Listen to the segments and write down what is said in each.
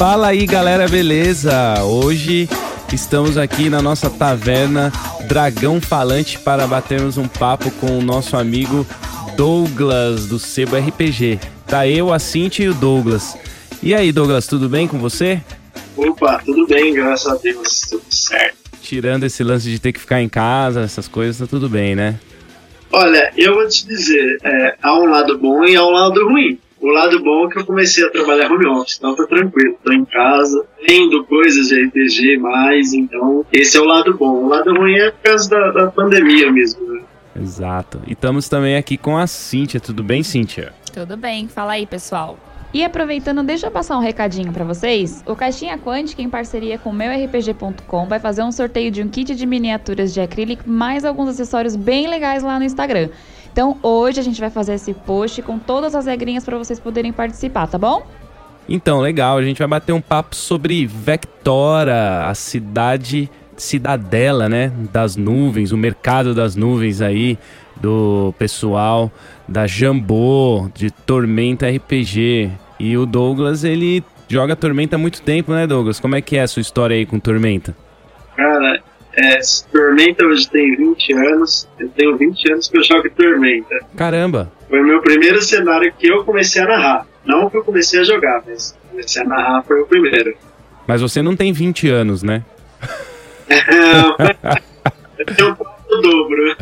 Fala aí, galera, beleza? Hoje estamos aqui na nossa taverna Dragão Falante para batermos um papo com o nosso amigo Douglas do Sebo RPG. Tá eu, a Cintia e o Douglas. E aí, Douglas, tudo bem com você? Opa, tudo bem, graças a Deus, tudo certo. Tirando esse lance de ter que ficar em casa, essas coisas, tá tudo bem, né? Olha, eu vou te dizer, é, há um lado bom e há um lado ruim. O lado bom é que eu comecei a trabalhar home office, então tô tranquilo, tô em casa, lendo coisas de RPG mais, então esse é o lado bom. O lado ruim é por causa da, da pandemia mesmo, né? Exato. E estamos também aqui com a Cíntia. Tudo bem, Cíntia? Tudo bem, fala aí, pessoal. E aproveitando, deixa eu passar um recadinho para vocês. O Caixinha Quântica, em parceria com meurpg.com, vai fazer um sorteio de um kit de miniaturas de acrílico mais alguns acessórios bem legais lá no Instagram. Então hoje a gente vai fazer esse post com todas as regrinhas para vocês poderem participar, tá bom? Então, legal, a gente vai bater um papo sobre Vectora, a cidade cidadela, né, das nuvens, o mercado das nuvens aí do pessoal da Jambô, de Tormenta RPG. E o Douglas, ele joga Tormenta há muito tempo, né, Douglas? Como é que é a sua história aí com Tormenta? Cara, é, Tormenta hoje tem 20 anos. Eu tenho 20 anos que eu jogo Tormenta. Caramba! Foi o meu primeiro cenário que eu comecei a narrar. Não que eu comecei a jogar, mas comecei a narrar foi o primeiro. Mas você não tem 20 anos, né? eu tenho um pouco do dobro.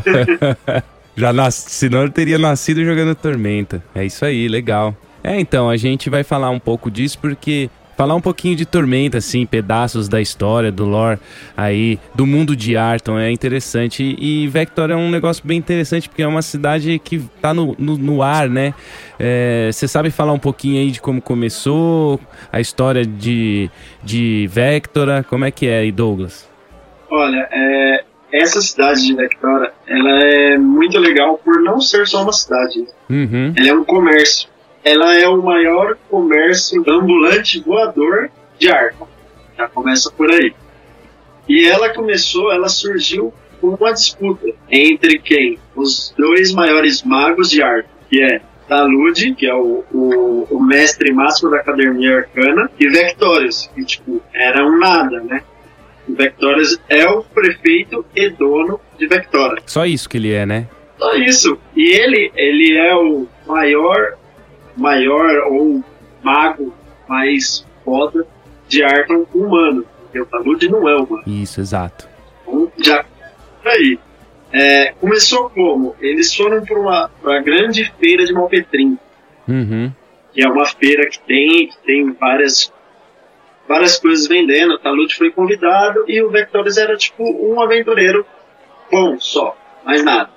Já nasci, senão eu teria nascido jogando Tormenta. É isso aí, legal. É, então, a gente vai falar um pouco disso porque falar um pouquinho de Tormenta, assim, pedaços da história, do lore aí, do mundo de Arton, é interessante. E Vector é um negócio bem interessante, porque é uma cidade que tá no, no, no ar, né? Você é, sabe falar um pouquinho aí de como começou, a história de, de Vectora, como é que é aí, Douglas? Olha, é, essa cidade de Vectora, ela é muito legal por não ser só uma cidade. Uhum. Ela é um comércio ela é o maior comércio ambulante voador de Arkham. Já começa por aí. E ela começou, ela surgiu com uma disputa entre quem? Os dois maiores magos de Arkham, que é Talude, que é o, o, o, mestre máximo da Academia Arcana, e Vectorius, que tipo, era um nada, né? O Vectorius é o prefeito e dono de Vectora. Só isso que ele é, né? Só isso. E ele, ele é o maior maior ou mago mais foda de Arkham humano. Porque o Talude não é humano. Isso, exato. Então, já aí. É, começou como? Eles foram para uma grande feira de Malpetrim. Uhum. Que é uma feira que tem, que tem várias, várias coisas vendendo. O Talude foi convidado e o Vectores era tipo um aventureiro bom só, mais nada.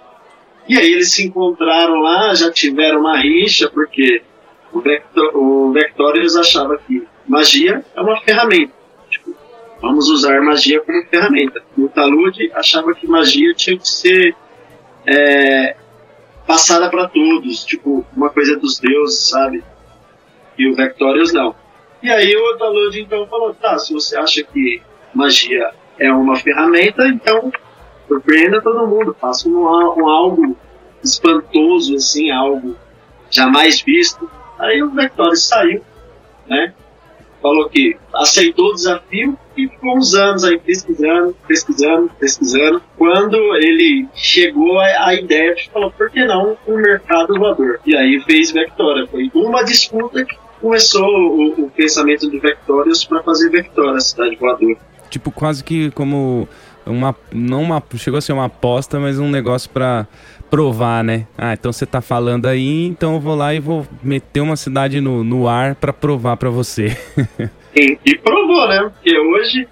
E aí eles se encontraram lá, já tiveram uma rixa, porque o, Vector, o Vectorius achava que magia é uma ferramenta. Tipo, vamos usar magia como ferramenta. O Talude achava que magia tinha que ser é, passada para todos, tipo, uma coisa dos deuses, sabe? E o Vectorius não. E aí o Talude então falou, tá, se você acha que magia é uma ferramenta, então surpreenda todo mundo, faça um, um algo espantoso, assim, algo jamais visto, Aí o Vectorius saiu, né? Falou que aceitou o desafio e ficou uns anos aí pesquisando, pesquisando, pesquisando. Quando ele chegou à ideia, de falou, por que não um mercado voador? E aí fez Vectora. Foi uma disputa que começou o, o pensamento do Vectorius para fazer Vectora, cidade voadora. Tipo, quase que como uma não uma chegou a ser uma aposta, mas um negócio para provar, né? Ah, então você tá falando aí, então eu vou lá e vou meter uma cidade no, no ar para provar para você. e, provou, né? Porque hoje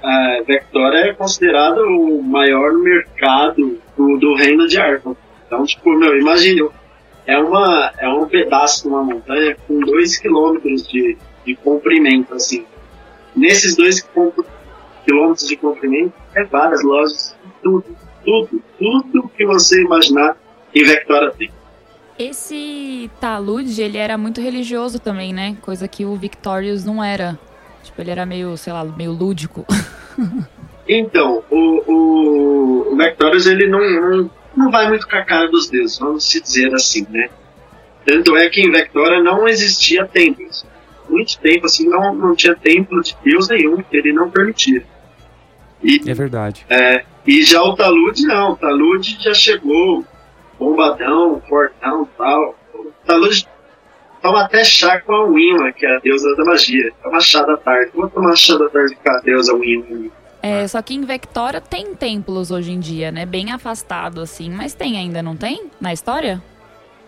a Vectora é considerado o maior mercado do, do reino de Arkham. Então, tipo, meu, imagine, é, uma, é um pedaço de uma montanha com 2 km de, de comprimento, assim. Nesses 2 quilômetros de comprimento, é várias lojas, tudo tudo, tudo que você imaginar em Vectora tem. Esse Talude, ele era muito religioso também, né? Coisa que o Victorious não era. Tipo, ele era meio, sei lá, meio lúdico. Então, o, o, o Vectorius, ele não, não, não vai muito com a cara dos deuses, vamos se dizer assim, né? Tanto é que em Vectora não existia templos. Muito tempo, assim, não, não tinha templo de Deus nenhum, que ele não permitia. E, é verdade. É, e já o Talude não, o Talude já chegou bombadão, fortão tal. O Talude toma até chá com a Winla, que é a deusa da magia. Toma chá da tarde. Vou tomar chá da tarde com a deusa Winla. É, só que em Vectora tem templos hoje em dia, né? Bem afastado, assim. Mas tem ainda, não tem? Na história?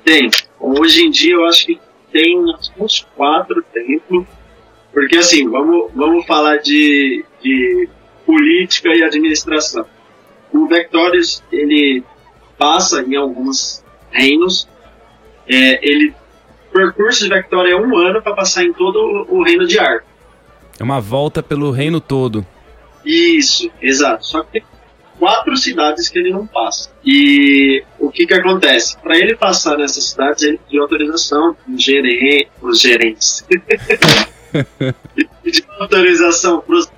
Tem. Hoje em dia eu acho que tem uns quatro templos. Porque assim, vamos, vamos falar de, de política e administração. O Vectorius, ele passa em alguns reinos. É, ele o percurso de Vectória é um ano para passar em todo o reino de Ar. É uma volta pelo reino todo. Isso, exato. Só que tem quatro cidades que ele não passa. E o que que acontece? Para ele passar nessas cidades, ele pediu autorização dos gerente, os gerentes. pediu autorização para os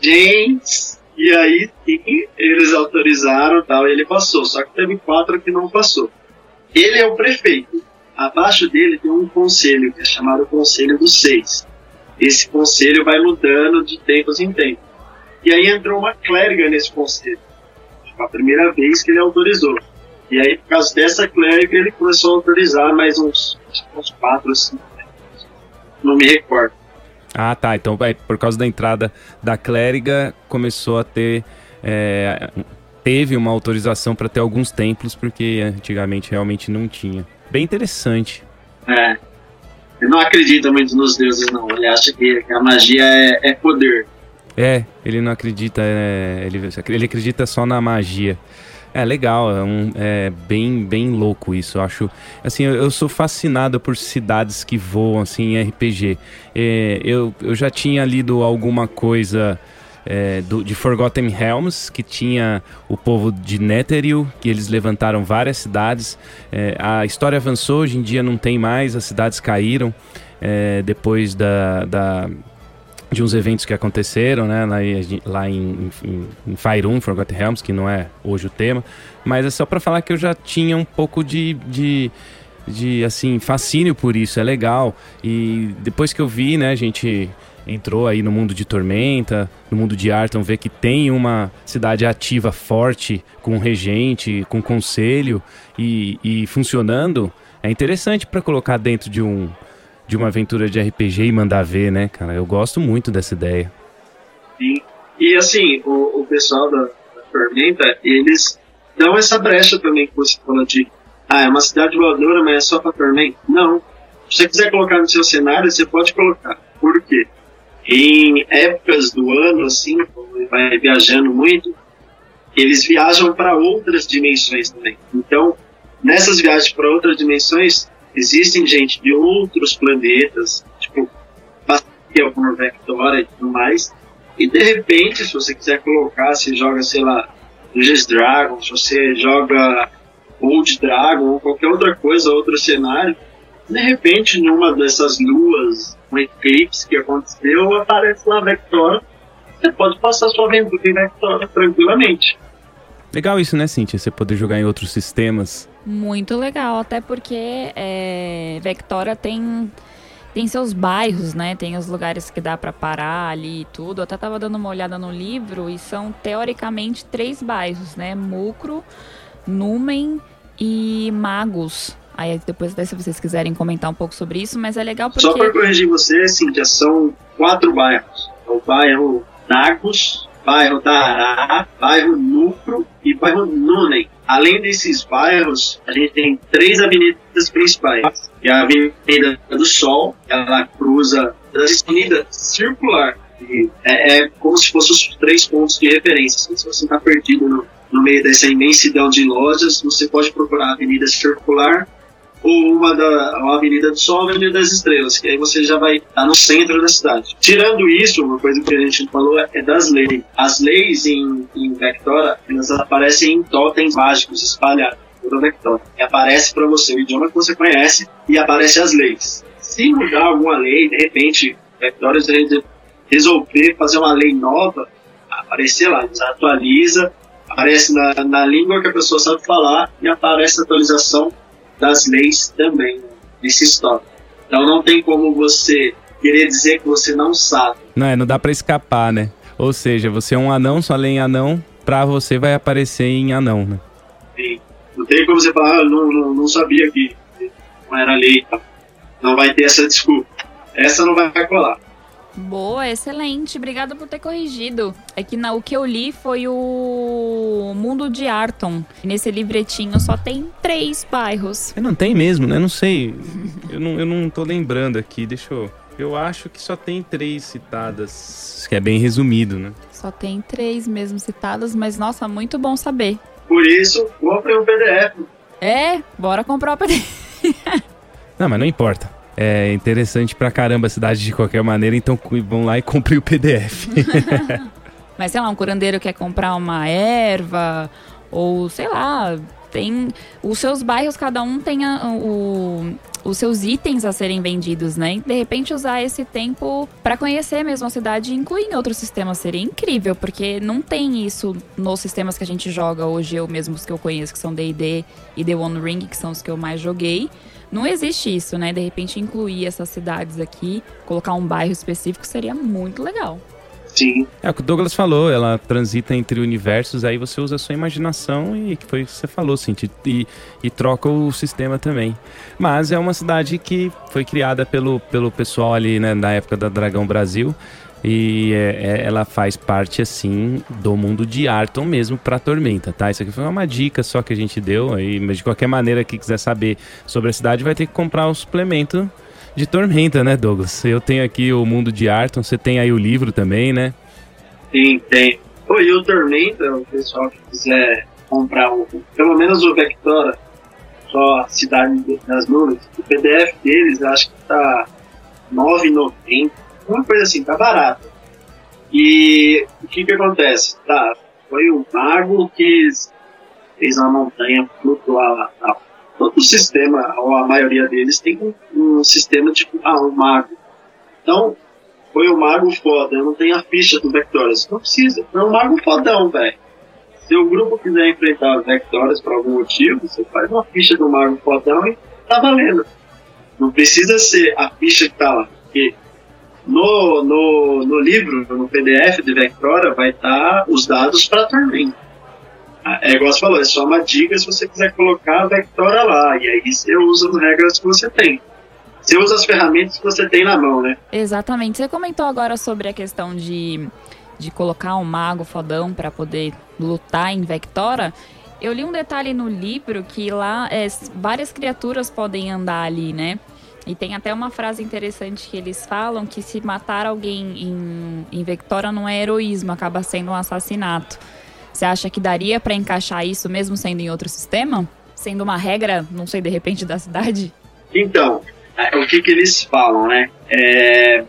gerentes. E aí sim, eles autorizaram tal, e ele passou. Só que teve quatro que não passou. Ele é o prefeito. Abaixo dele tem um conselho, que é chamado Conselho dos Seis. Esse conselho vai mudando de tempos em tempos. E aí entrou uma clériga nesse conselho. Foi a primeira vez que ele autorizou. E aí, por causa dessa clériga, ele começou a autorizar mais uns, uns quatro, cinco. Não me recordo. Ah, tá. Então, por causa da entrada da clériga, começou a ter. É, teve uma autorização para ter alguns templos, porque antigamente realmente não tinha. Bem interessante. É. Ele não acredita muito nos deuses, não. Ele acha que a magia é, é poder. É, ele não acredita, é, ele, ele acredita só na magia. É legal, é, um, é bem, bem louco isso. Eu acho, assim, eu, eu, sou fascinado por cidades que voam assim em RPG. É, eu, eu já tinha lido alguma coisa é, do, de Forgotten Realms, que tinha o povo de Netheril, que eles levantaram várias cidades. É, a história avançou, hoje em dia não tem mais, as cidades caíram é, depois da, da, de uns eventos que aconteceram, né, lá, lá em, em, em Faerun, Forgotten Realms, que não é hoje o tema, mas é só para falar que eu já tinha um pouco de, de de assim fascínio por isso é legal. E depois que eu vi né a gente entrou aí no mundo de Tormenta, no mundo de Arton, vê que tem uma cidade ativa forte, com regente, com conselho e, e funcionando, é interessante para colocar dentro de um de uma aventura de RPG e mandar ver, né, cara? Eu gosto muito dessa ideia. Sim. E assim, o, o pessoal da, da Tormenta, eles dão essa brecha também que você falou de ah, é uma cidade voadora, mas é só para Tormenta. Não. Se você quiser colocar no seu cenário, você pode colocar. Por quê? em épocas do ano, assim, vai viajando muito, eles viajam para outras dimensões também. Então, nessas viagens para outras dimensões, existem gente de outros planetas, tipo, por Vectora e tudo mais, e de repente, se você quiser colocar, você joga, sei lá, Dungeons Dragon, se você joga Old Dragon ou qualquer outra coisa, outro cenário, de repente, numa dessas luas um eclipse que aconteceu, aparece lá Vectora. Você pode passar sua aventura em Vectora tranquilamente. Legal isso, né, Cintia? Você poder jogar em outros sistemas. Muito legal, até porque é, Vectora tem tem seus bairros, né? Tem os lugares que dá para parar ali e tudo. Eu até tava dando uma olhada no livro e são teoricamente três bairros, né? Mucro, Numen e Magos. Aí depois, se vocês quiserem comentar um pouco sobre isso, mas é legal porque... Só para corrigir você, Cíntia, são quatro bairros. É o bairro Nagos, bairro Dará, bairro Núcleo e bairro Nunem. Além desses bairros, a gente tem três avenidas principais. A Avenida do Sol, ela cruza a avenida circular. É, é, como se fossem os três pontos de referência. Se você está perdido no, no meio dessa imensidão de lojas, você pode procurar a Avenida Circular ou uma da uma Avenida do Sol, Avenida das Estrelas, que aí você já vai estar no centro da cidade. Tirando isso, uma coisa que a gente falou é das leis. As leis em, em Vectora, elas aparecem em totens mágicos espalhados toda Vectora. E aparece para você o idioma que você conhece e aparece as leis. Se mudar alguma lei, de repente, Vectora resolver fazer uma lei nova, aparecer lá, atualiza, aparece na, na língua que a pessoa sabe falar e aparece a atualização das leis também nesse estoque. Então não tem como você querer dizer que você não sabe. Não, é, não dá para escapar, né? Ou seja, você é um anão, só lê em anão, pra você vai aparecer em anão, né? Sim. Não tem como você falar, ah, não, não, não sabia que não era lei. Não vai ter essa desculpa. Essa não vai colar. Boa, excelente. Obrigada por ter corrigido. É que na, o que eu li foi o Mundo de Arton. Nesse livretinho só tem três bairros. Eu não tem mesmo, né? Não sei. eu, não, eu não tô lembrando aqui. Deixa eu. Eu acho que só tem três citadas, que é bem resumido, né? Só tem três mesmo citadas, mas nossa, muito bom saber. Por isso, compre um PDF. É, bora comprar o PDF. não, mas não importa. É interessante pra caramba a cidade de qualquer maneira, então vão lá e compre o PDF. mas sei lá, um curandeiro quer comprar uma erva, ou sei lá, tem. Os seus bairros, cada um tem a, o, os seus itens a serem vendidos, né? E de repente usar esse tempo para conhecer mesmo a cidade e incluir em outros sistemas seria incrível, porque não tem isso nos sistemas que a gente joga hoje, eu mesmo os que eu conheço, que são D&D e The One Ring, que são os que eu mais joguei. Não existe isso, né? De repente incluir essas cidades aqui, colocar um bairro específico seria muito legal. Sim. É o que o Douglas falou, ela transita entre universos, aí você usa a sua imaginação e que foi o que você falou, assim, e, e troca o sistema também. Mas é uma cidade que foi criada pelo, pelo pessoal ali, né, na época da Dragão Brasil. E é, é, ela faz parte, assim, do mundo de Arton mesmo pra Tormenta, tá? Isso aqui foi uma dica só que a gente deu aí, mas de qualquer maneira, quem quiser saber sobre a cidade vai ter que comprar o suplemento de Tormenta, né, Douglas? Eu tenho aqui o Mundo de Arton, você tem aí o livro também, né? Sim, tem. Pô, e o Tormenta, o pessoal que quiser comprar, o, pelo menos o Vectora, só a Cidade das Nuvens, o PDF deles acho que tá R$ 9,90, uma coisa assim, tá barato. E o que que acontece? Tá, foi um mago que fez uma montanha flutuar lá tal todo sistema, ou a maioria deles, tem um, um sistema tipo, ah, um mago. Então, foi um mago foda, eu não tenho a ficha do Vectorious. Não precisa, é um mago fodão, velho. Se o grupo quiser enfrentar Vectorious por algum motivo, você faz uma ficha do mago fodão e tá valendo. Não precisa ser a ficha que tá lá. Porque no, no, no livro, no PDF de Vectora, vai estar tá os dados para Tormenta. É igual você falou, é só uma dica se você quiser colocar a Vectora lá. E aí você usa as regras que você tem. Você usa as ferramentas que você tem na mão, né? Exatamente. Você comentou agora sobre a questão de, de colocar um mago fodão para poder lutar em Vectora. Eu li um detalhe no livro que lá é, várias criaturas podem andar ali, né? E tem até uma frase interessante que eles falam que se matar alguém em, em Vectora não é heroísmo, acaba sendo um assassinato. Você acha que daria para encaixar isso mesmo sendo em outro sistema? Sendo uma regra, não sei, de repente, da cidade? Então, é, o que, que eles falam, né? É...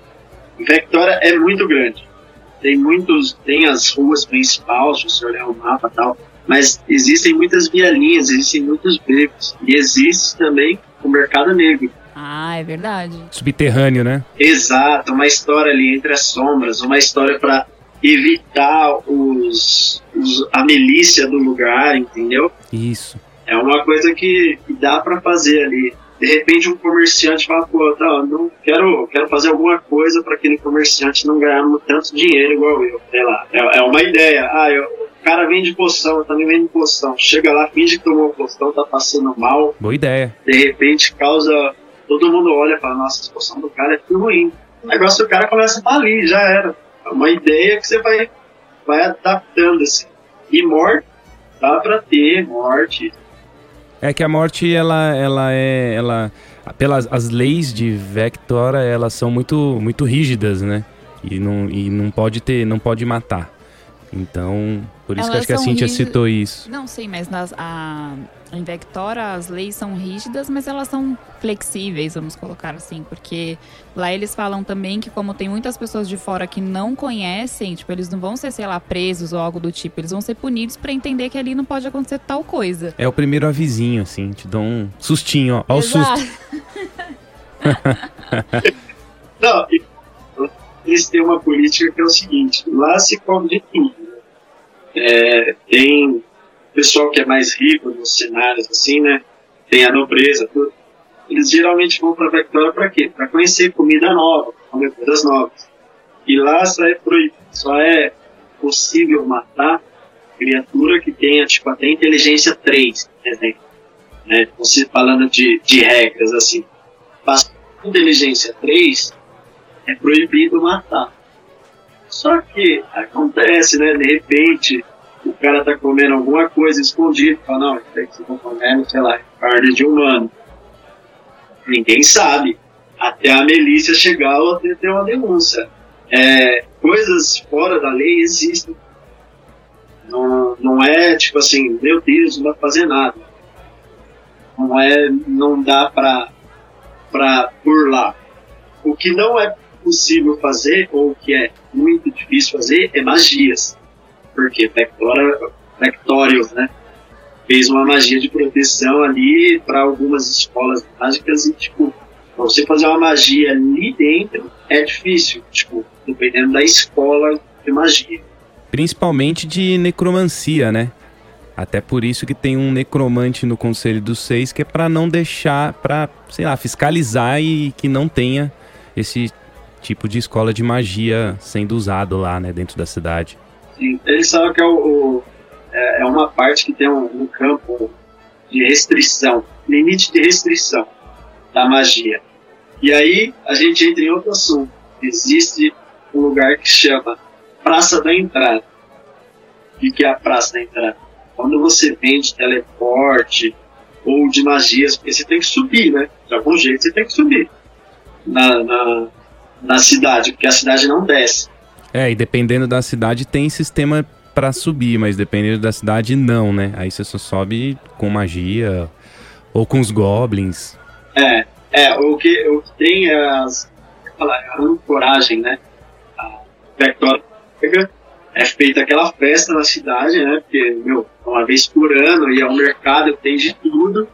Vectora é muito grande. Tem muitos, tem as ruas principais, se você olhar o mapa e tal, mas existem muitas vielinhas, existem muitos becos. E existe também o mercado negro. Ah, é verdade. Subterrâneo, né? Exato, uma história ali entre as sombras, uma história para evitar os, os, a milícia do lugar, entendeu? Isso. É uma coisa que, dá para fazer ali. De repente um comerciante fala, pô, tá, não quero, quero fazer alguma coisa para aquele comerciante não ganhar tanto dinheiro igual eu. Sei lá. É, é uma ideia. Ah, eu, o cara vende poção, eu também vendo poção. Chega lá, finge que tomou poção, tá passando mal. Boa ideia. De repente causa. Todo mundo olha e fala, nossa, poção do cara é tudo ruim. O negócio do cara começa a falir, já era. É uma ideia que você vai, vai adaptando assim. E morte, dá pra ter morte. É que a morte, ela, ela é. Ela, pelas as leis de Vectora, elas são muito, muito rígidas, né? E não, e não pode ter, não pode matar. Então, por isso Elas que acho que a Cintia citou isso. Não, sei, mas nas, a, em Vectora as leis são rígidas, mas elas são flexíveis, vamos colocar assim, porque lá eles falam também que como tem muitas pessoas de fora que não conhecem, tipo, eles não vão ser, sei lá, presos ou algo do tipo, eles vão ser punidos para entender que ali não pode acontecer tal coisa. É o primeiro avisinho, assim, te dá um sustinho, ó, ó o susto. não, eles têm uma política que é o seguinte, lá se come de tudo É, tem pessoal que é mais rico nos cenários, assim, né? Tem a nobreza, tudo. Eles geralmente vão para Vectora para quê? Para conhecer comida nova, comer coisas novas. E lá só é proibido, só é possível matar criatura que tenha, tipo, até inteligência 3, por exemplo. Né? Você falando de, de regras, assim. Passou inteligência 3, é proibido matar. Só que acontece, né? De repente, o cara tá comendo alguma coisa escondido, fala, não, isso que vocês comendo, sei lá, carne de humano. Ninguém sabe. Até a milícia chegar ou até ter uma denúncia. É, coisas fora da lei existem. Não, não é tipo assim, meu Deus, não dá pra fazer nada. Não é, não dá pra, pra burlar. O que não é possível fazer, ou que é muito difícil fazer, é magias. Porque Vectora, Vectorius, né? Fez uma magia de proteção ali para algumas escolas mágicas e, tipo, você fazer uma magia ali dentro é difícil, tipo, dependendo da escola de magia. Principalmente de necromancia, né? Até por isso que tem um necromante no Conselho dos Seis que é para não deixar, para, sei lá, fiscalizar e que não tenha esse tipo de escola de magia sendo usado lá, né, dentro da cidade. Sim, eles sabem que é, o, é, é uma parte que tem um, um, campo de restrição, limite de restrição da magia. E aí a gente entra em outro assunto. Existe um lugar que chama Praça da Entrada. O que é a Praça da Entrada? Quando você vende teleporte ou de magias, porque você tem que subir, né? De algum jeito você tem que subir na, na, na cidade, porque a cidade não desce. É, e dependendo da cidade tem sistema para subir, mas dependendo da cidade não, né? Aí você só sobe com magia ou com os goblins. É, é o que, o que tem é as, a ancoragem, né? A Vector é feita aquela festa na cidade, né? Porque, meu, uma vez por ano e é um mercado, tem de tudo.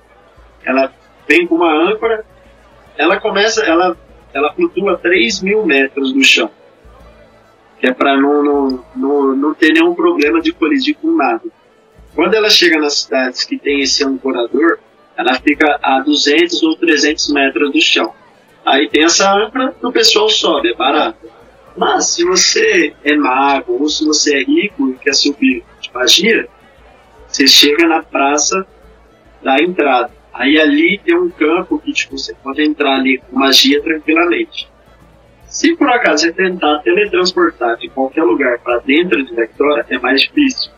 Ela vem com uma âncora, ela começa, ela ela flutua 3 mil metros no chão. Que é para não, não, não, não ter nenhum problema de colidir com nada. Quando ela chega nas cidades que tem esse ancorador, ela fica a 200 ou 300 metros do chão. Aí tem essa âncora, o pessoal sobe, é barato. Mas se você é mago ou se você é rico e quer subir de magia, você chega na praça da entrada. Aí ali tem um campo que tipo, você pode entrar ali com magia tranquilamente. Se por acaso você tentar teletransportar de qualquer lugar para dentro de Vectora, é mais difícil.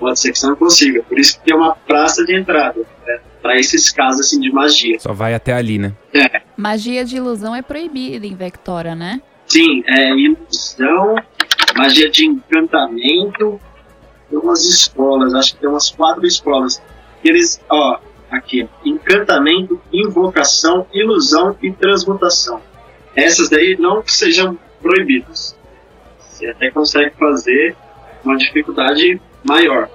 Pode ser que você não consiga. Por isso que tem uma praça de entrada. Né? Para esses casos assim, de magia. Só vai até ali, né? É. Magia de ilusão é proibida em Vectora, né? Sim, é ilusão, magia de encantamento. Tem umas escolas, acho que tem umas quatro escolas. Eles, ó, aqui: encantamento, invocação, ilusão e transmutação. Essas daí não sejam proibidas. Você até consegue fazer uma dificuldade maior.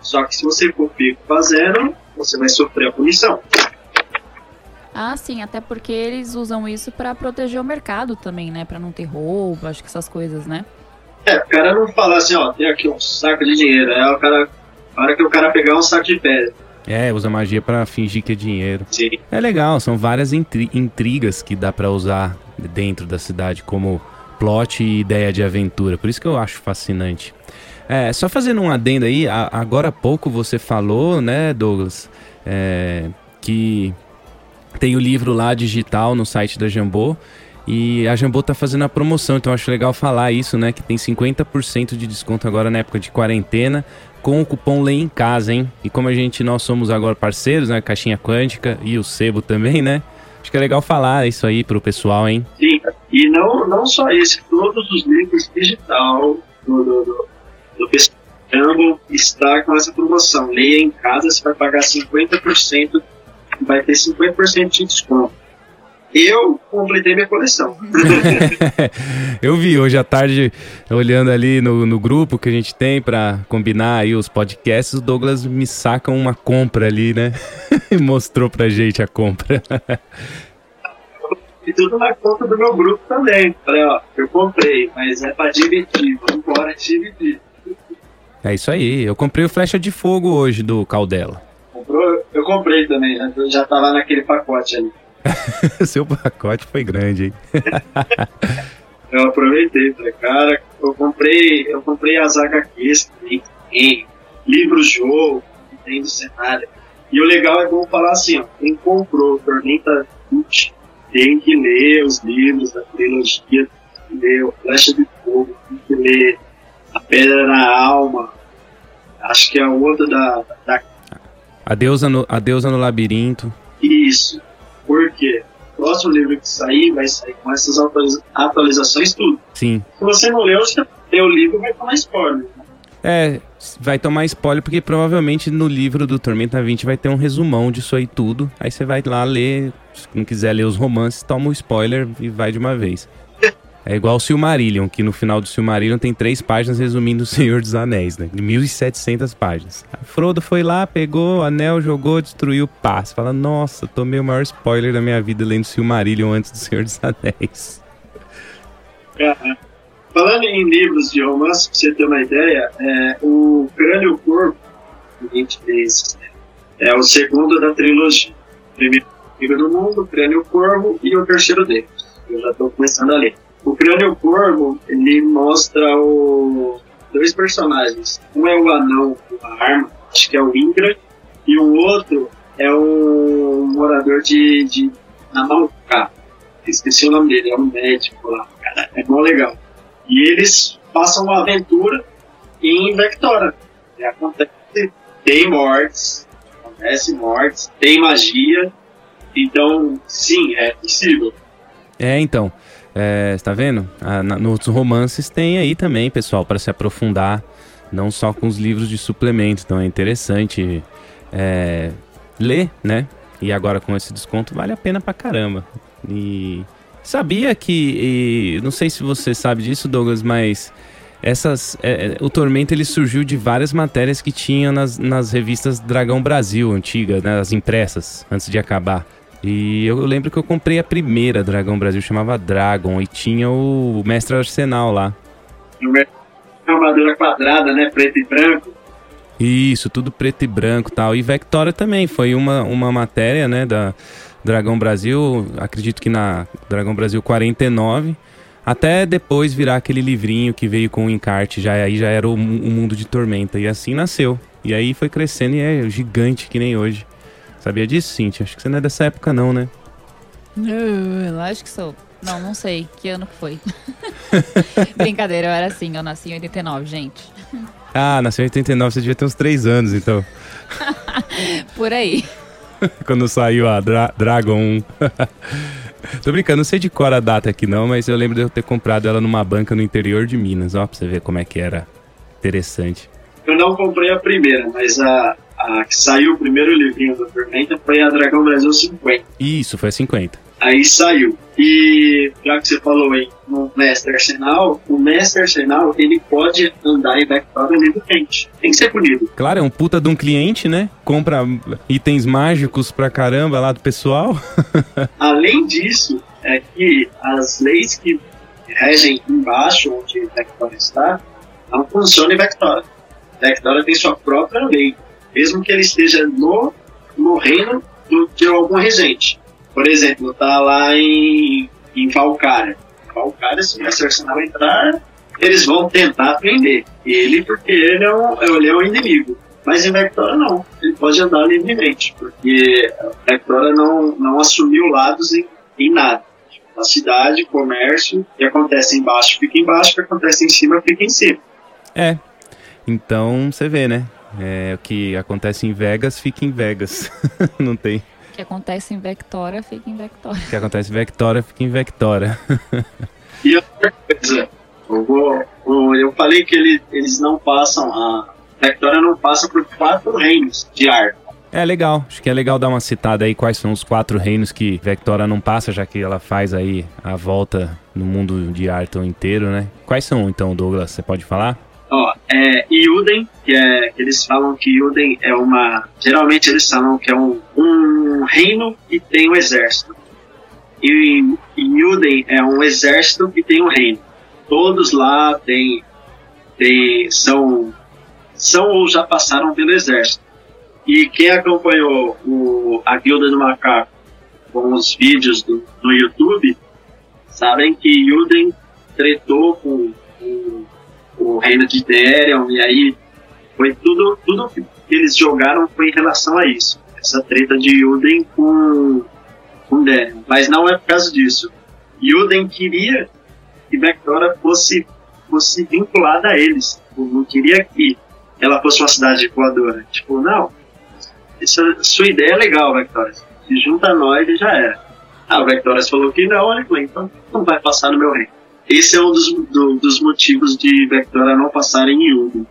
Só que se você for pico fazendo, você vai sofrer a punição. Ah, sim, até porque eles usam isso para proteger o mercado também, né? Para não ter roubo, acho que essas coisas, né? É, o cara não falar assim, ó, tem aqui um saco de dinheiro. É o cara, a hora que o cara pegar um saco de pedra, é, usa magia para fingir que é dinheiro. Sim. É legal, são várias intri intrigas que dá para usar dentro da cidade como plot e ideia de aventura. Por isso que eu acho fascinante. É, só fazendo um adendo aí, a, agora há pouco você falou, né, Douglas, é, que tem o livro lá digital no site da Jambô e a Jambô tá fazendo a promoção, então acho legal falar isso, né? Que tem 50% de desconto agora na época de quarentena com o cupom Lei em Casa, hein? E como a gente, nós somos agora parceiros, né? Caixinha Quântica e o Sebo também, né? Acho que é legal falar isso aí pro pessoal, hein? Sim, e não, não só esse, todos os livros digital do, do, do, do Pescambo está com essa promoção. Leia em casa, você vai pagar 50%, vai ter 50% de desconto eu completei minha coleção. eu vi hoje à tarde, olhando ali no, no grupo que a gente tem para combinar aí os podcasts, o Douglas me saca uma compra ali, né? e mostrou pra gente a compra. e tudo na conta do meu grupo também. Falei, ó, eu comprei, mas é pra dividir, vamos embora dividir. É isso aí. Eu comprei o Flecha de Fogo hoje do Caldela. Comprou? Eu comprei também? Eu já tava naquele pacote ali. Seu pacote foi grande, hein? eu aproveitei, falei, cara, eu comprei, eu comprei as HQs que tem, livros jogo, que tem do cenário. E o legal é como falar assim, ó, quem comprou Tormenta 20 tem que ler os livros da trilogia, tem que ler o Flecha de Fogo, tem que ler A Pedra na Alma, acho que é o outro da, da... A, deusa no, a Deusa no Labirinto. Isso. Por quê? O próximo livro que sair vai sair com essas atualizações tudo. Sim. Se você não leu, você lê o livro vai tomar spoiler. Né? É, vai tomar spoiler porque provavelmente no livro do Tormenta 20 vai ter um resumão disso aí tudo. Aí você vai lá ler, se não quiser ler os romances, toma o spoiler e vai de uma vez. É igual o Silmarillion, que no final do Silmarillion tem três páginas resumindo o Senhor dos Anéis, né? 1.700 páginas. A Frodo foi lá, pegou o anel, jogou, destruiu, pá. Você fala, nossa, tomei o maior spoiler da minha vida lendo Silmarillion antes do Senhor dos Anéis. Uhum. Falando em livros de romance, pra você ter uma ideia, é, o Crânio Corpo, que a gente fez, é o segundo da trilogia. O primeiro livro do mundo, o Crânio Corvo e o terceiro deles. Eu já estou começando a ler. O Crânio Corvo, ele mostra o... dois personagens. Um é o anão com a arma, acho que é o Ingra, e o outro é o morador de, de Namalcá. Esqueci o nome dele, é um médico lá. É bom legal. E eles passam uma aventura em Vectora. E acontece, tem mortes, acontece mortes, tem magia. Então, sim, é possível. É, então. É, está vendo? Ah, nos romances tem aí também, pessoal, para se aprofundar, não só com os livros de suplemento. Então é interessante é, ler, né? E agora com esse desconto vale a pena pra caramba. E sabia que, e, não sei se você sabe disso, Douglas, mas essas, é, é o Tormento ele surgiu de várias matérias que tinha nas, nas revistas Dragão Brasil antigas, né, as impressas, antes de acabar. E eu lembro que eu comprei a primeira Dragão Brasil, chamava Dragon, e tinha o Mestre Arsenal lá. Armadura quadrada, né? Preto e branco. Isso, tudo preto e branco tal. E Vectora também, foi uma, uma matéria, né, da Dragão Brasil, acredito que na Dragão Brasil 49, até depois virar aquele livrinho que veio com o encarte, já aí já era o, o mundo de Tormenta, e assim nasceu. E aí foi crescendo e é gigante que nem hoje. Sabia disso, Cintia? Acho que você não é dessa época, não, né? Uh, acho que sou. Não, não sei. Que ano que foi? Brincadeira, eu era assim. Eu nasci em 89, gente. Ah, nasceu em 89. Você devia ter uns 3 anos, então. Por aí. Quando saiu a Dra Dragon 1. Tô brincando, não sei de qual a data aqui não, mas eu lembro de eu ter comprado ela numa banca no interior de Minas. Ó, pra você ver como é que era interessante. Eu não comprei a primeira, mas a, a que saiu o primeiro livrinho do Tormenta foi a Dragão Brasil 50. Isso, foi a 50. Aí saiu. E já que você falou aí no Mestre Arsenal, o Mestre Arsenal ele pode andar em backdoor livremente. Tem que ser punido. Claro, é um puta de um cliente, né? Compra itens mágicos pra caramba lá do pessoal. Além disso, é que as leis que regem embaixo onde Vectora está não funcionam em Vectora. Vectora tem sua própria lei mesmo que ele esteja no, no reino do, de algum regente. Por exemplo, tá lá em, em Valkyria. Valkyria, se o Arsenal entrar, eles vão tentar prender ele, porque ele é um, ele é um inimigo. Mas em Vectora não, ele pode andar livremente, porque Vectora não, não assumiu lados em, em nada. A cidade, comércio, o que acontece embaixo fica embaixo, o que acontece em cima fica em cima. É, então você vê, né? É, o que acontece em Vegas, fica em Vegas. não tem. O que acontece em Vectora, fica em Vectora. O que acontece em Vectora, fica em Vectora. e outra coisa, eu, eu falei que ele, eles não passam, a Vectora não passa por quatro reinos de ar. É legal, acho que é legal dar uma citada aí quais são os quatro reinos que Vectora não passa, já que ela faz aí a volta no mundo de Arton inteiro, né? Quais são então, Douglas? Você pode falar? É Yuden, que é que eles falam que Yuden é uma. Geralmente eles falam que é um, um reino que tem um exército. E, Yuden é um exército que tem um reino. Todos lá têm, têm, são, são ou já passaram pelo exército. E quem acompanhou o, a Guilda do Macaco com os vídeos do, no YouTube, sabem que Yuden tretou com, com o reino de Derion, e aí foi tudo, tudo que eles jogaram foi em relação a isso. Essa treta de Yuden com, com Derion. Mas não é por causa disso. Yuden queria que Vectora fosse, fosse vinculada a eles. Não queria que ela fosse uma cidade voadora. Tipo, não. Essa, sua ideia é legal, Vectora. Se junta a nós e já era. Ah, o falou que não, olha, então não vai passar no meu reino. Esse é um dos, do, dos motivos de Vectora não passar em Yugo.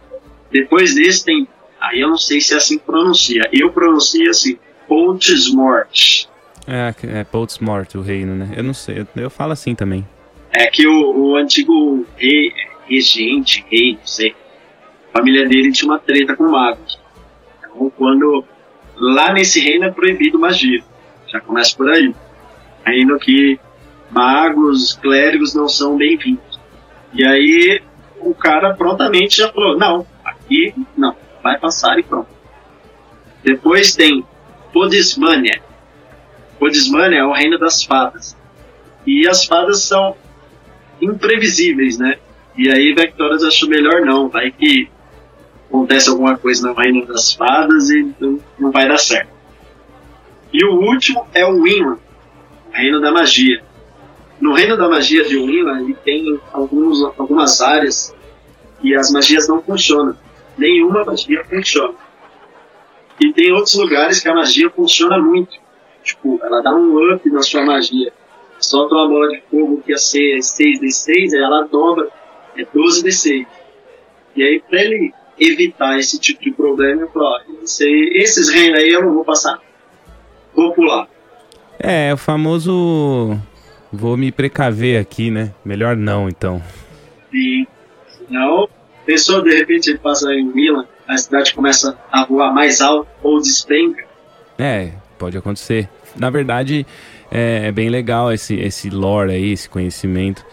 Depois desse tem, aí eu não sei se é assim que pronuncia. Eu pronuncio assim, Poltsmort. É, é Poltsmort o reino, né? Eu não sei, eu, eu falo assim também. É que o, o antigo rei, regente, rei, não sei, a família dele tinha uma treta com magos. Então, quando lá nesse reino é proibido magia. Já começa por aí. Reino que magos, clérigos não são bem-vindos. E aí o cara prontamente já falou: não, aqui não, vai passar e pronto. Depois tem Podismania. Podismania é o reino das fadas. E as fadas são imprevisíveis, né? E aí Vectoras achou melhor não, vai que acontece alguma coisa no reino das fadas e não vai dar certo. E o último é o Winland, o reino da magia. No reino da magia de Winland, ele tem alguns, algumas áreas e as magias não funcionam. Nenhuma magia funciona. E tem outros lugares que a magia funciona muito. Tipo, ela dá um up na sua magia. Solta uma bola de fogo que ia ser 6d6, aí ela dobra, é 12d6. E aí, pra ele evitar esse tipo de problema, eu falo, esses reinos aí eu não vou passar. Vou pular. É, o famoso. Vou me precaver aqui, né? Melhor não, então. Sim. Não. Pensou, de repente, ele passa em Milan, a cidade começa a voar mais alto ou despenca. É, pode acontecer. Na verdade, é, é bem legal esse, esse lore aí, esse conhecimento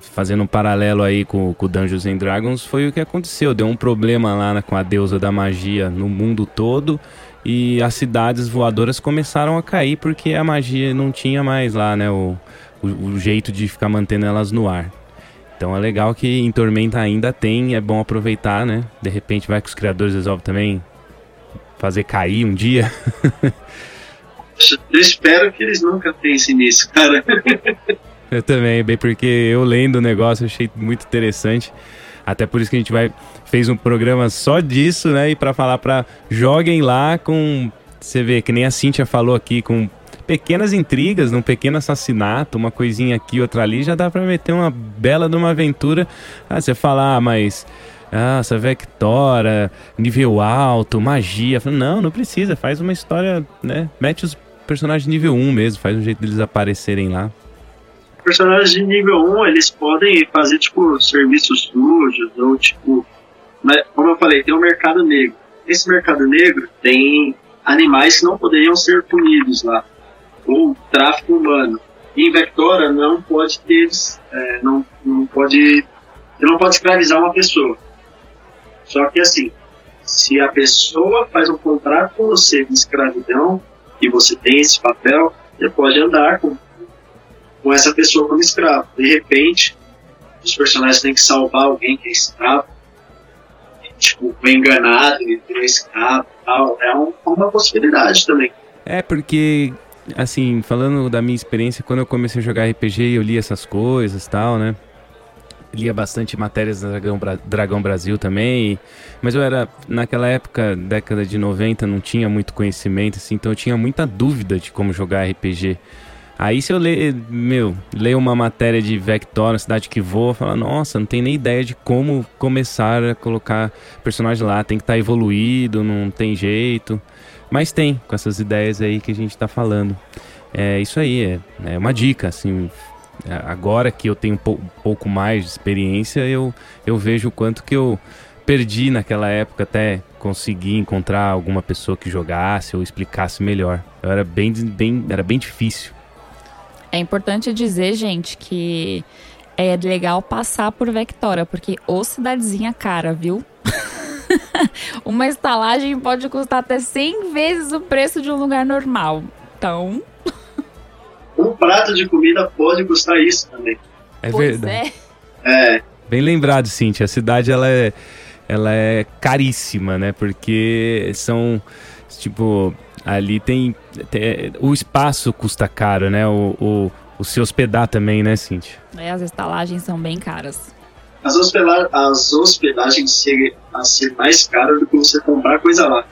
fazendo um paralelo aí com, com Dungeons and Dragons, foi o que aconteceu. Deu um problema lá com a deusa da magia no mundo todo e as cidades voadoras começaram a cair porque a magia não tinha mais lá, né, o, o, o jeito de ficar mantendo elas no ar. Então é legal que em Tormenta ainda tem, é bom aproveitar, né? De repente vai que os criadores resolvem também fazer cair um dia. Eu espero que eles nunca pensem nisso, cara. Eu também, bem porque eu lendo o negócio achei muito interessante. Até por isso que a gente vai fez um programa só disso, né? E para falar para joguem lá com você vê que nem a Cintia falou aqui com pequenas intrigas, num pequeno assassinato, uma coisinha aqui, outra ali, já dá para meter uma bela de uma aventura. Ah, você falar, ah, mas ah, essa Vectora, nível alto, magia. Não, não precisa, faz uma história, né? Mete os personagens nível 1 mesmo, faz um jeito deles aparecerem lá personagens de nível 1, eles podem fazer, tipo, serviços sujos, ou, tipo... Mas, como eu falei, tem o um mercado negro. Esse mercado negro tem animais que não poderiam ser punidos lá. Ou tráfico humano. E Vectora não pode ter... É, não, não pode... Não pode escravizar uma pessoa. Só que, assim, se a pessoa faz um contrato com você de escravidão, e você tem esse papel, você pode andar com com essa pessoa como escravo. De repente, os personagens têm que salvar alguém que é escravo, tipo, foi enganado e virou escravo tal. É um, uma possibilidade também. É, porque, assim, falando da minha experiência, quando eu comecei a jogar RPG, eu li essas coisas tal, né? Lia bastante matérias da Dragão, Dragão Brasil também, mas eu era, naquela época, década de 90, não tinha muito conhecimento, assim, então eu tinha muita dúvida de como jogar RPG. Aí se eu ler, meu, ler uma matéria de Vector, cidade que voa, fala, nossa, não tem nem ideia de como começar a colocar personagem lá, tem que estar tá evoluído, não tem jeito. Mas tem, com essas ideias aí que a gente está falando. É isso aí, é, é uma dica, assim, agora que eu tenho um pouco mais de experiência, eu, eu vejo o quanto que eu perdi naquela época até conseguir encontrar alguma pessoa que jogasse ou explicasse melhor. Eu era bem, bem, era bem difícil. É importante dizer, gente, que é legal passar por Vectora, porque ô cidadezinha cara, viu? Uma estalagem pode custar até 100 vezes o preço de um lugar normal. Então. Um prato de comida pode custar isso também. É pois verdade. É, Bem lembrado, Cintia. A cidade ela é, ela é caríssima, né? Porque são tipo ali tem, tem- o espaço custa caro, né? O, o, o se hospedar também, né, Cintia? É, as estalagens são bem caras. As, hospeda as hospedagens chegam a ser mais caras do que você comprar coisa lá.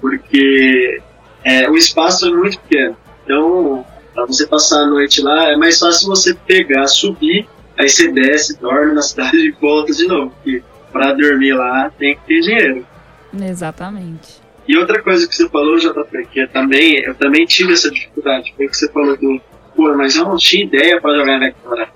Porque é, o espaço é muito pequeno. Então, para você passar a noite lá, é mais fácil você pegar, subir, aí você desce, dorme na cidade e volta de novo. Porque para dormir lá tem que ter dinheiro. Exatamente. E outra coisa que você falou, JP, que eu também, eu também tive essa dificuldade, foi que você falou do, pô, mas eu não tinha ideia para jogar Vectora.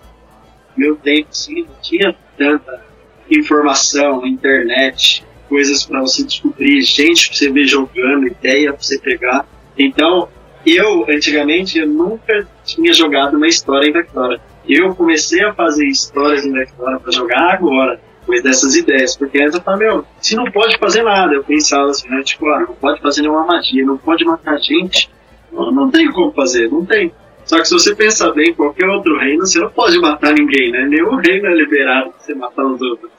Meu tempo, sim, não tinha tanta informação, internet, coisas para você descobrir, gente pra você ver jogando, ideia pra você pegar. Então, eu, antigamente, eu nunca tinha jogado uma história em Vectora. Eu comecei a fazer histórias em Vectora para jogar agora, depois dessas ideias, porque antes eu falava, meu, se não pode fazer nada, eu pensava assim, né, tipo, ah, não pode fazer nenhuma magia, não pode matar gente, não, não tem como fazer, não tem. Só que se você pensar bem, qualquer outro reino, você não pode matar ninguém, né? Nenhum reino é liberado pra você matar os outros.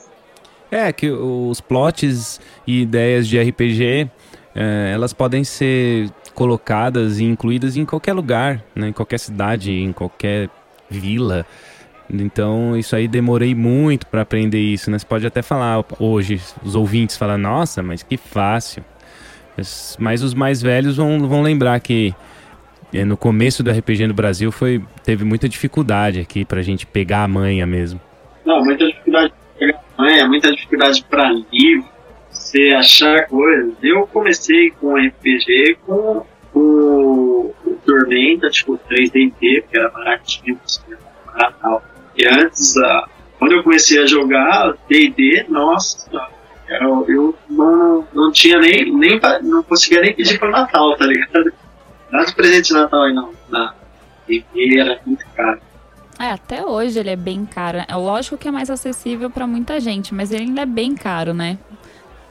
É, que os plots e ideias de RPG, eh, elas podem ser colocadas e incluídas em qualquer lugar, né? em qualquer cidade, em qualquer vila. Então, isso aí demorei muito para aprender isso, né? Você pode até falar hoje, os ouvintes falam, nossa, mas que fácil. Mas- Mas os mais velhos vão, vão lembrar que no começo do RPG no Brasil foi, teve muita dificuldade aqui pra gente pegar a manha mesmo. Não, muita dificuldade pra pegar manha, muita dificuldade pra livro, você achar coisas. Eu comecei com RPG com o, o Tormenta, tipo 3DT, que era baratinho, era barato. E antes, ah, quando eu comecei a jogar D&D, nossa, era, eu não, não tinha nem, nem não conseguia nem pedir para Natal, tá ligado? Dá de presente de Natal aí não, na D&D era muito caro. É, até hoje ele é bem caro. É lógico que é mais acessível pra muita gente, mas ele ainda é bem caro, né?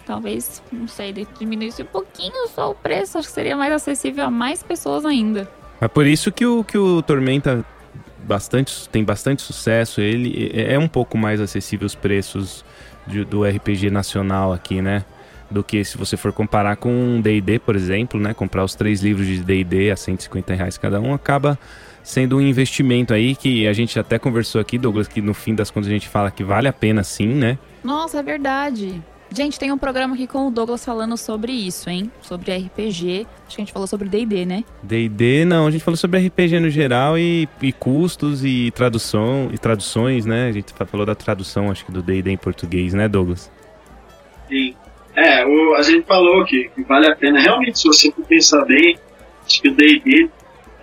Talvez, não sei, diminuísse um pouquinho só o preço, acho que seria mais acessível a mais pessoas ainda. É por isso que o, que o Tormenta bastante, tem bastante sucesso. Ele é é um pouco mais acessível os preços de- do RPG nacional aqui, né? Do que se você for comparar com um D&D, por exemplo, né? Comprar os três livros de D&D a 150 reais cada um acaba sendo um investimento aí que a gente até conversou aqui, Douglas, que no fim das contas a gente fala que vale a pena sim, né? Nossa, é verdade. Gente, tem um programa aqui com o Douglas falando sobre isso, hein? Sobre RPG. Acho que a gente falou sobre D&D, né? D&D, não, a gente falou sobre RPG no geral e, e custos e tradução e traduções, né? A gente fa- falou da tradução, acho que do D&D em português, né, Douglas? Sim. É, o, a gente falou que, que vale a pena. Realmente, se você pensar bem, acho que o D&D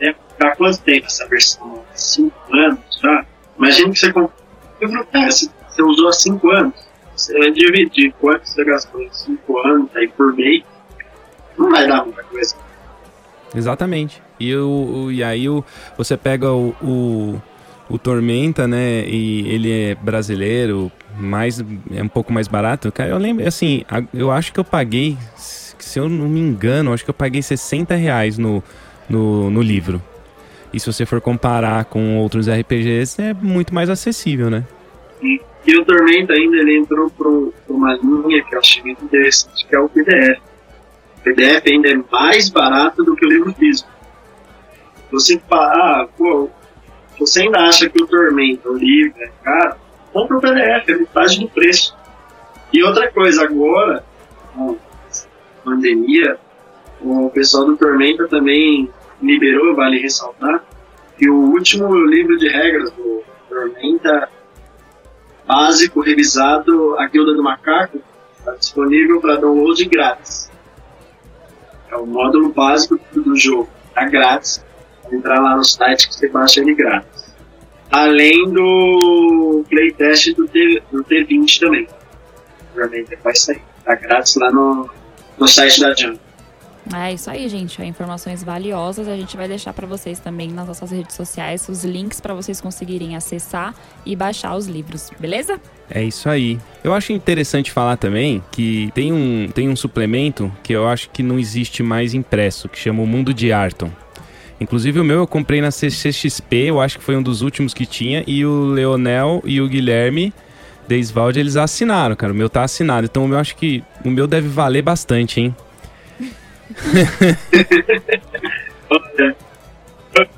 é há quanto tempo essa versão? Cinco anos já? Imagina que você comprou. Falei, cara, você, você usou há cinco anos. Você vai dividir quanto você gastou em cinco anos aí por mês. Não vai dar muita coisa. Exatamente. E, o, o- e aí o, você pega o, o, o Tormenta, né? E ele é brasileiro, mais, é um pouco mais barato. Cara, eu lembro, assim, eu acho que eu paguei, se eu não me engano, acho que eu paguei 60 reais no, no, no livro. E se você for comparar com outros RPGs, é muito mais acessível, né? E, e o Tormenta ainda ele entrou para uma linha que eu achei muito interessante, que é o PDF. O PDF ainda é mais barato do que o livro físico. Você fala, ah, pô, você ainda acha que o Tormenta, o livro, é caro? Compra o PDF, é metade do preço. E outra coisa, agora, com a pandemia, o pessoal do Tormenta também liberou, vale ressaltar, que o último livro de regras do Tormenta básico revisado, a Guilda do Macaco, está disponível para download grátis. É o módulo básico do jogo, está grátis. Entrar lá no site que você baixa ele grátis. Além do playtest do, T, do T20 também. Obviamente vai sair. Está grátis lá no, no site da Jump. É isso aí, gente. É informações valiosas. A gente vai deixar para vocês também nas nossas redes sociais os links para vocês conseguirem acessar e baixar os livros, beleza? É isso aí. Eu acho interessante falar também que tem um, tem um suplemento que eu acho que não existe mais impresso, que chama o Mundo de Arton. Inclusive o meu eu comprei na CCXP, eu acho que foi um dos últimos que tinha, e o Leonel e o Guilherme Deisvalde, eles assinaram, cara. O meu tá assinado. Então eu acho que o meu deve valer bastante, hein?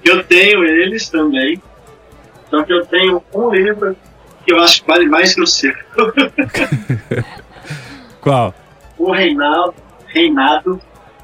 eu tenho eles também. Só que eu tenho um livro que eu acho que vale mais que o seu. Qual? O Reinaldo, Reinado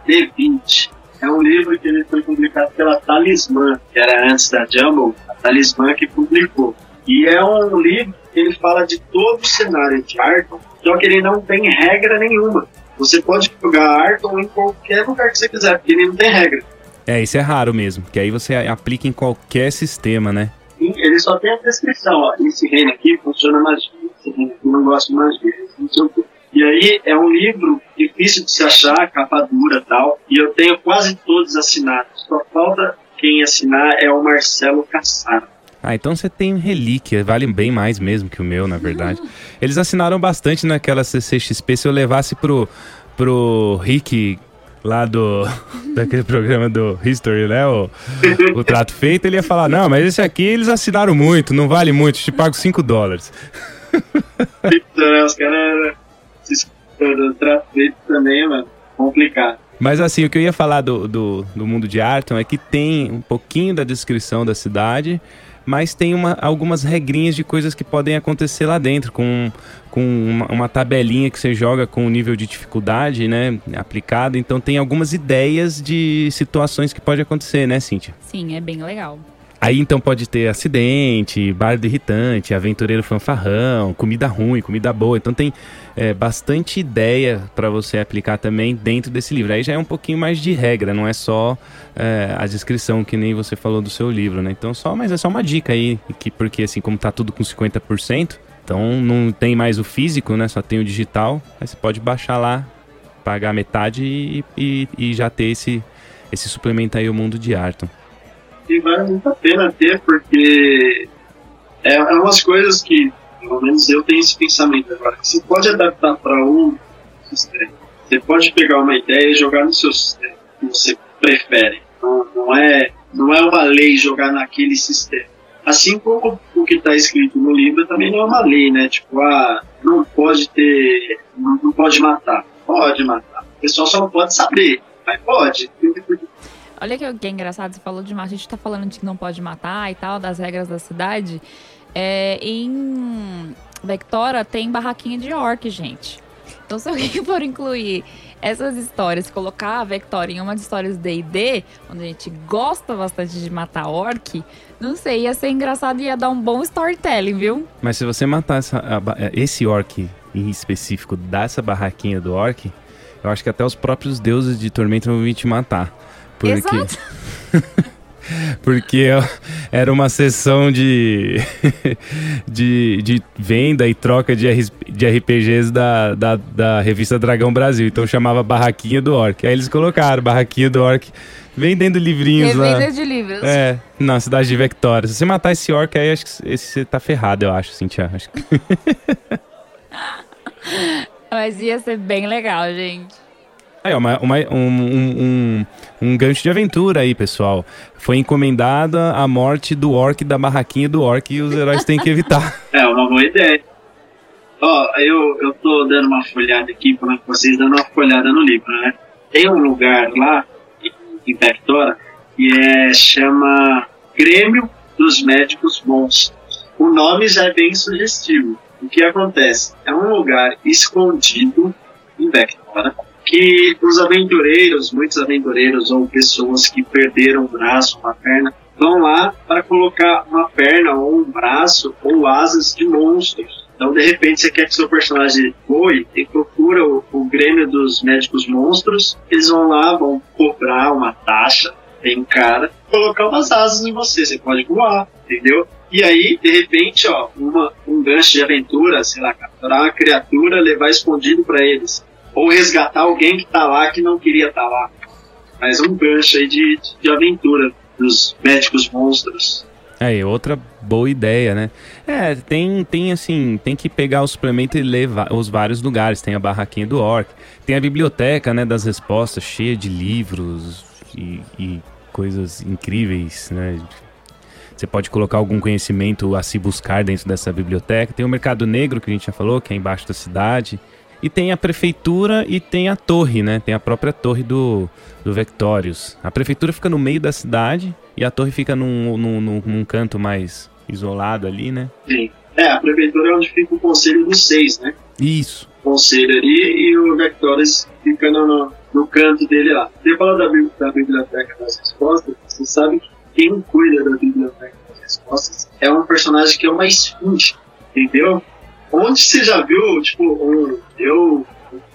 de 20. É um livro que ele foi publicado pela Talismã, que era antes da Jumble, a Talismã que publicou. E é um livro que ele fala de todo o cenário de Arkham, só que ele não tem regra nenhuma. Você pode jogar Arkham em qualquer lugar que você quiser, porque ele não tem regra. É, isso é raro mesmo, que aí você aplica em qualquer sistema, né? Ele só tem a descrição, ó, esse reino aqui funciona magia, esse reino aqui não gosta de magia, não sei o quê. E aí é um livro difícil de se achar, capa dura tal, e eu tenho quase todos assinados. Só falta quem assinar é o Marcelo Cassaro. Ah, então você tem relíquia, vale bem mais mesmo que o meu, na verdade. Eles assinaram bastante naquela CCXP. Se eu levasse pro, pro Rick lá do daquele programa do History, né? O, o trato feito, ele ia falar: Não, mas esse aqui eles assinaram muito, não vale muito, te pago 5 dólares. Então, os caras do trato feito também, mano, complicado. Mas assim, o que eu ia falar do, do, do mundo de Arton é que tem um pouquinho da descrição da cidade, mas tem uma, algumas regrinhas de coisas que podem acontecer lá dentro, com, com uma, uma, tabelinha que você joga com o nível de dificuldade, né, aplicado. Então tem algumas ideias de situações que pode acontecer, né, Cíntia? Sim, é bem legal. Aí então pode ter acidente, bardo irritante, aventureiro fanfarrão, comida ruim, comida boa. Então tem é, bastante ideia para você aplicar também dentro desse livro. Aí já é um pouquinho mais de regra, não é só é, a descrição que nem você falou do seu livro, né? Então só, mas é só uma dica aí, que, porque assim como tá tudo com 50%, então não tem mais o físico, né? Só tem o digital. Aí você pode baixar lá, pagar metade e, e, e já ter esse, esse suplemento aí, o mundo de Arton que vale muito a pena ter, porque é, é umas coisas que, pelo menos eu tenho esse pensamento agora, você pode adaptar para um sistema. Você pode pegar uma ideia e jogar no seu sistema, que você prefere. Não, não, é, não é uma lei jogar naquele sistema. Assim como o que está escrito no livro também não é uma lei, né? Tipo, ah, não pode ter. Não, não pode matar. Pode matar. O pessoal só não pode saber, mas pode. Olha que, que é engraçado, você falou de matar, a gente tá falando de que não pode matar e tal, das regras da cidade. É, em Vectora tem barraquinha de orc, gente. Então se alguém for incluir essas histórias, colocar a Vectora em uma das histórias D&D, onde a gente gosta bastante de matar orc, não sei, ia ser engraçado e ia dar um bom storytelling, viu? Mas se você matar essa, a, esse orc em específico dessa barraquinha do orc, eu acho que até os próprios deuses de Tormenta vão vir te matar. Porque... Exato. porque era uma sessão de, de, de, venda e troca de, RPGs da, da, da, revista Dragão Brasil. Então chamava Barraquinha do Orc. Aí eles colocaram Barraquinha do Orc vendendo livrinhos lá. Vendendo de livros. É, na cidade de Vectória. Se você matar esse Orc aí, acho que esse, você tá ferrado, eu acho, Cintia. Acho que... Mas ia ser bem legal, gente. Aí, uma, uma, um, um, um, gancho de aventura aí, pessoal. Foi encomendada a morte do orc da barraquinha do orc e os heróis têm que evitar. É, uma boa ideia. Ó, eu, eu tô dando uma folhada aqui para vocês dando uma folhada no livro, né? Tem um lugar lá, em Vectora, que é, chama Grêmio dos Médicos Bons. O nome já é bem sugestivo. O que acontece? É um lugar escondido em Vectora, que os aventureiros, muitos aventureiros ou pessoas que perderam um braço, uma perna, vão lá para colocar uma perna ou um braço ou asas de monstros. Então, de repente, você quer que seu personagem voe e procura o, o Grêmio dos Médicos Monstros. Eles vão lá, vão cobrar uma taxa bem cara, colocar umas asas em você. Você pode voar, entendeu? E aí, de repente, ó, uma, um gancho de aventura, sei lá, capturar uma criatura, levar escondido para eles ou resgatar alguém que está lá que não queria estar tá lá. mais um gancho aí de, de aventura dos médicos monstros. Aí, outra boa ideia, né? É, tem, tem assim, tem que pegar o suplemento e levar os vários lugares. Tem a barraquinha do Orc, tem a biblioteca, né, das respostas, cheia de livros e, e coisas incríveis, né? Você pode colocar algum conhecimento a se buscar dentro dessa biblioteca. Tem o Mercado Negro, que a gente já falou, que é embaixo da cidade. E tem a prefeitura e tem a torre, né? Tem a própria torre do, do Vectorius. A prefeitura fica no meio da cidade e a torre fica num, num, num, num canto mais isolado ali, né? Sim. É, a prefeitura é onde fica o conselho dos seis, né? Isso. O conselho ali e o Vectorius fica no, no, canto dele lá. Você fala da, da biblioteca das respostas, você sabe que quem cuida da biblioteca das respostas é um personagem que é uma esfinge, entendeu? Onde você já viu, tipo, um, eu,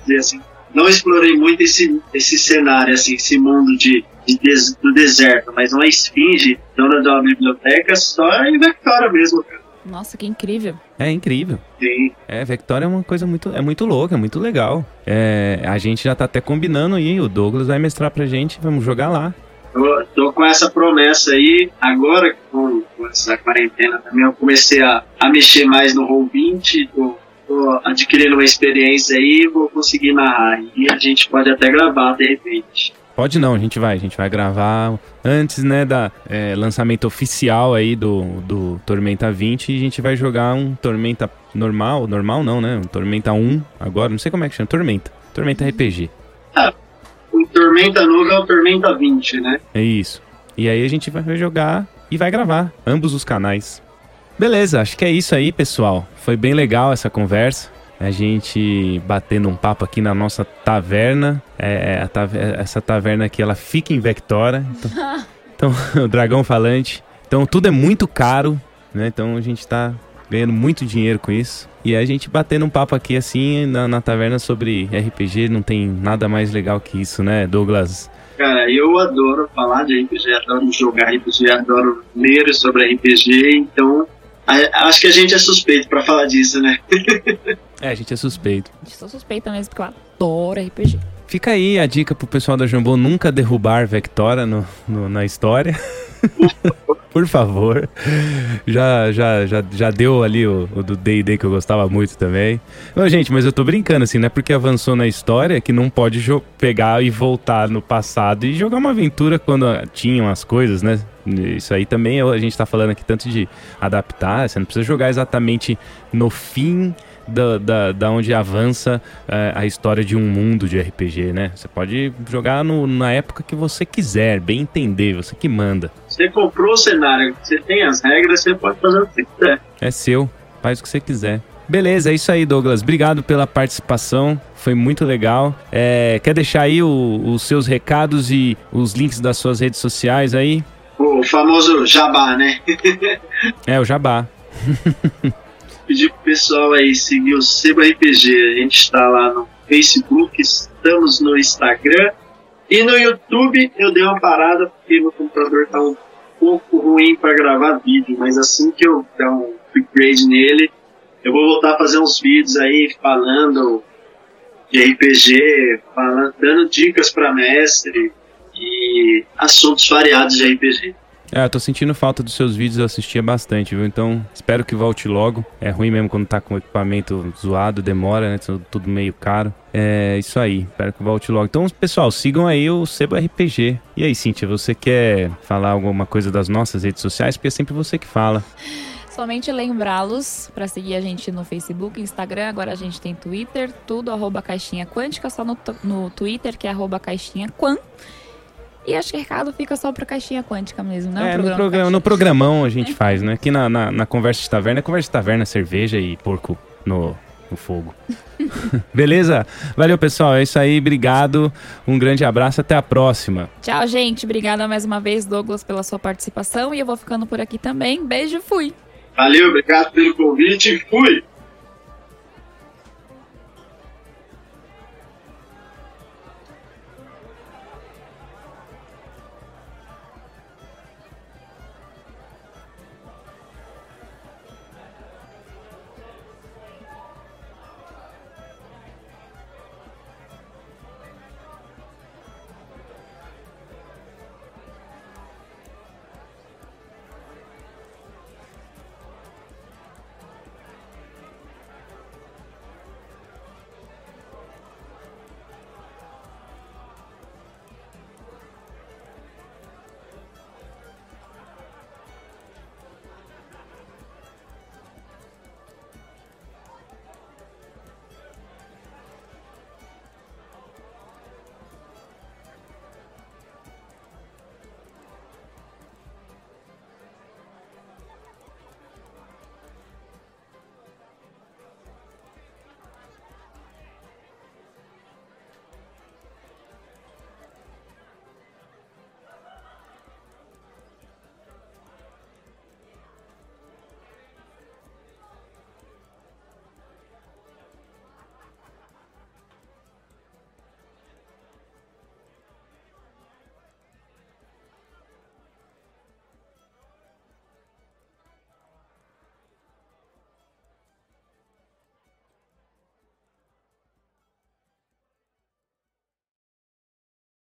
dizer assim, não explorei muito esse, esse cenário, assim, esse mundo de, de des, do deserto, mas uma esfinge, dona de uma biblioteca, só em Vectora mesmo, cara. Nossa, que incrível. É incrível. Sim. É, Vector é uma coisa muito, é muito louca, é muito legal. É, a gente já tá até combinando aí, o Douglas vai mestrar pra gente, vamos jogar lá. Tô, tô com essa promessa aí, agora com, com essa quarentena também, eu comecei a, a mexer mais no Roll20, tô, tô adquirindo uma experiência aí, vou conseguir narrar. E a gente pode até gravar de repente. Pode não, a gente vai, a gente vai gravar antes, né, da é, lançamento oficial aí do, do Tormenta 20 e a gente vai jogar um Tormenta normal, normal não, né, um Tormenta 1 agora, não sei como é que chama, Tormenta, Tormenta RPG. Ah, o Tormenta novo é o Tormenta 20, né? É isso. E aí a gente vai jogar e vai gravar, ambos os canais. Beleza, acho que é isso aí, pessoal. Foi bem legal essa conversa a gente batendo um papo aqui na nossa taverna. É, é taver essa taverna aqui, ela fica em Vectora. Então, então, o Dragão Falante. Então, tudo é muito caro, né? Então, a gente tá ganhando muito dinheiro com isso. E a gente batendo um papo aqui, assim, na, na taverna sobre RPG, não tem nada mais legal que isso, né, Douglas? Cara, eu adoro falar de RPG, adoro jogar RPG, adoro ler sobre RPG, então acho que a gente é suspeito para falar disso, né? é, a gente é suspeito. A gente sou suspeita mesmo, porque eu adoro RPG. Fica aí a dica pro pessoal da Jambô nunca derrubar Vectora no, no na história. Por favor. Já, já, já, já deu ali o, o do D&D que eu gostava muito também. Não, gente, mas eu tô brincando assim, não é porque avançou na história que não pode pegar e voltar no passado e jogar uma aventura quando tinham as coisas, né? Isso aí também a gente tá falando aqui tanto de adaptar, você não precisa jogar exatamente no fim da, da, da onde avança é, a história de um mundo de RPG, né? Você pode jogar no, na época que você quiser, bem entender, você que manda. Você comprou o cenário, você tem as regras, você pode fazer o que você quiser. É seu, faz o que você quiser. Beleza, é isso aí, Douglas. Obrigado pela participação. Foi muito legal. É, quer deixar aí o, os seus recados e os links das suas redes sociais aí? O famoso jabá, né? é, o jabá. Pedir pro pessoal aí seguir o Seba RPG. A gente está lá no Facebook, estamos no Instagram e no YouTube. Eu dei uma parada porque meu computador tá um pouco ruim para gravar vídeo, mas assim que eu der um upgrade nele, eu vou voltar a fazer uns vídeos aí falando de RPG, falando, dando dicas para mestre e assuntos variados de RPG. É, eu tô sentindo falta dos seus vídeos, eu assistia bastante, viu? Então, espero que volte logo. É ruim mesmo quando tá com equipamento zoado, demora, né? Tudo meio caro. É isso aí, espero que volte logo. Então, pessoal, sigam aí o Sebo RPG. E aí, Cíntia, você quer falar alguma coisa das nossas redes sociais? Porque é sempre você que fala. Somente lembrá-los para seguir a gente no Facebook, Instagram, agora a gente tem Twitter, tudo arroba caixinha quântica, só no, no Twitter que é arroba caixinha. E acho que o recado fica só pra caixinha quântica mesmo, né? É, no, programa, no programão a gente é. faz, né? Aqui na, na, na, conversa de taverna, é conversa de taverna, cerveja e porco no, no fogo. Beleza? Valeu, pessoal. É isso aí. Obrigado. Um grande abraço. Até a próxima. Tchau, gente. Obrigada mais uma vez, Douglas, pela sua participação. E eu vou ficando por aqui também. Beijo, fui. Valeu, obrigado pelo convite. Fui!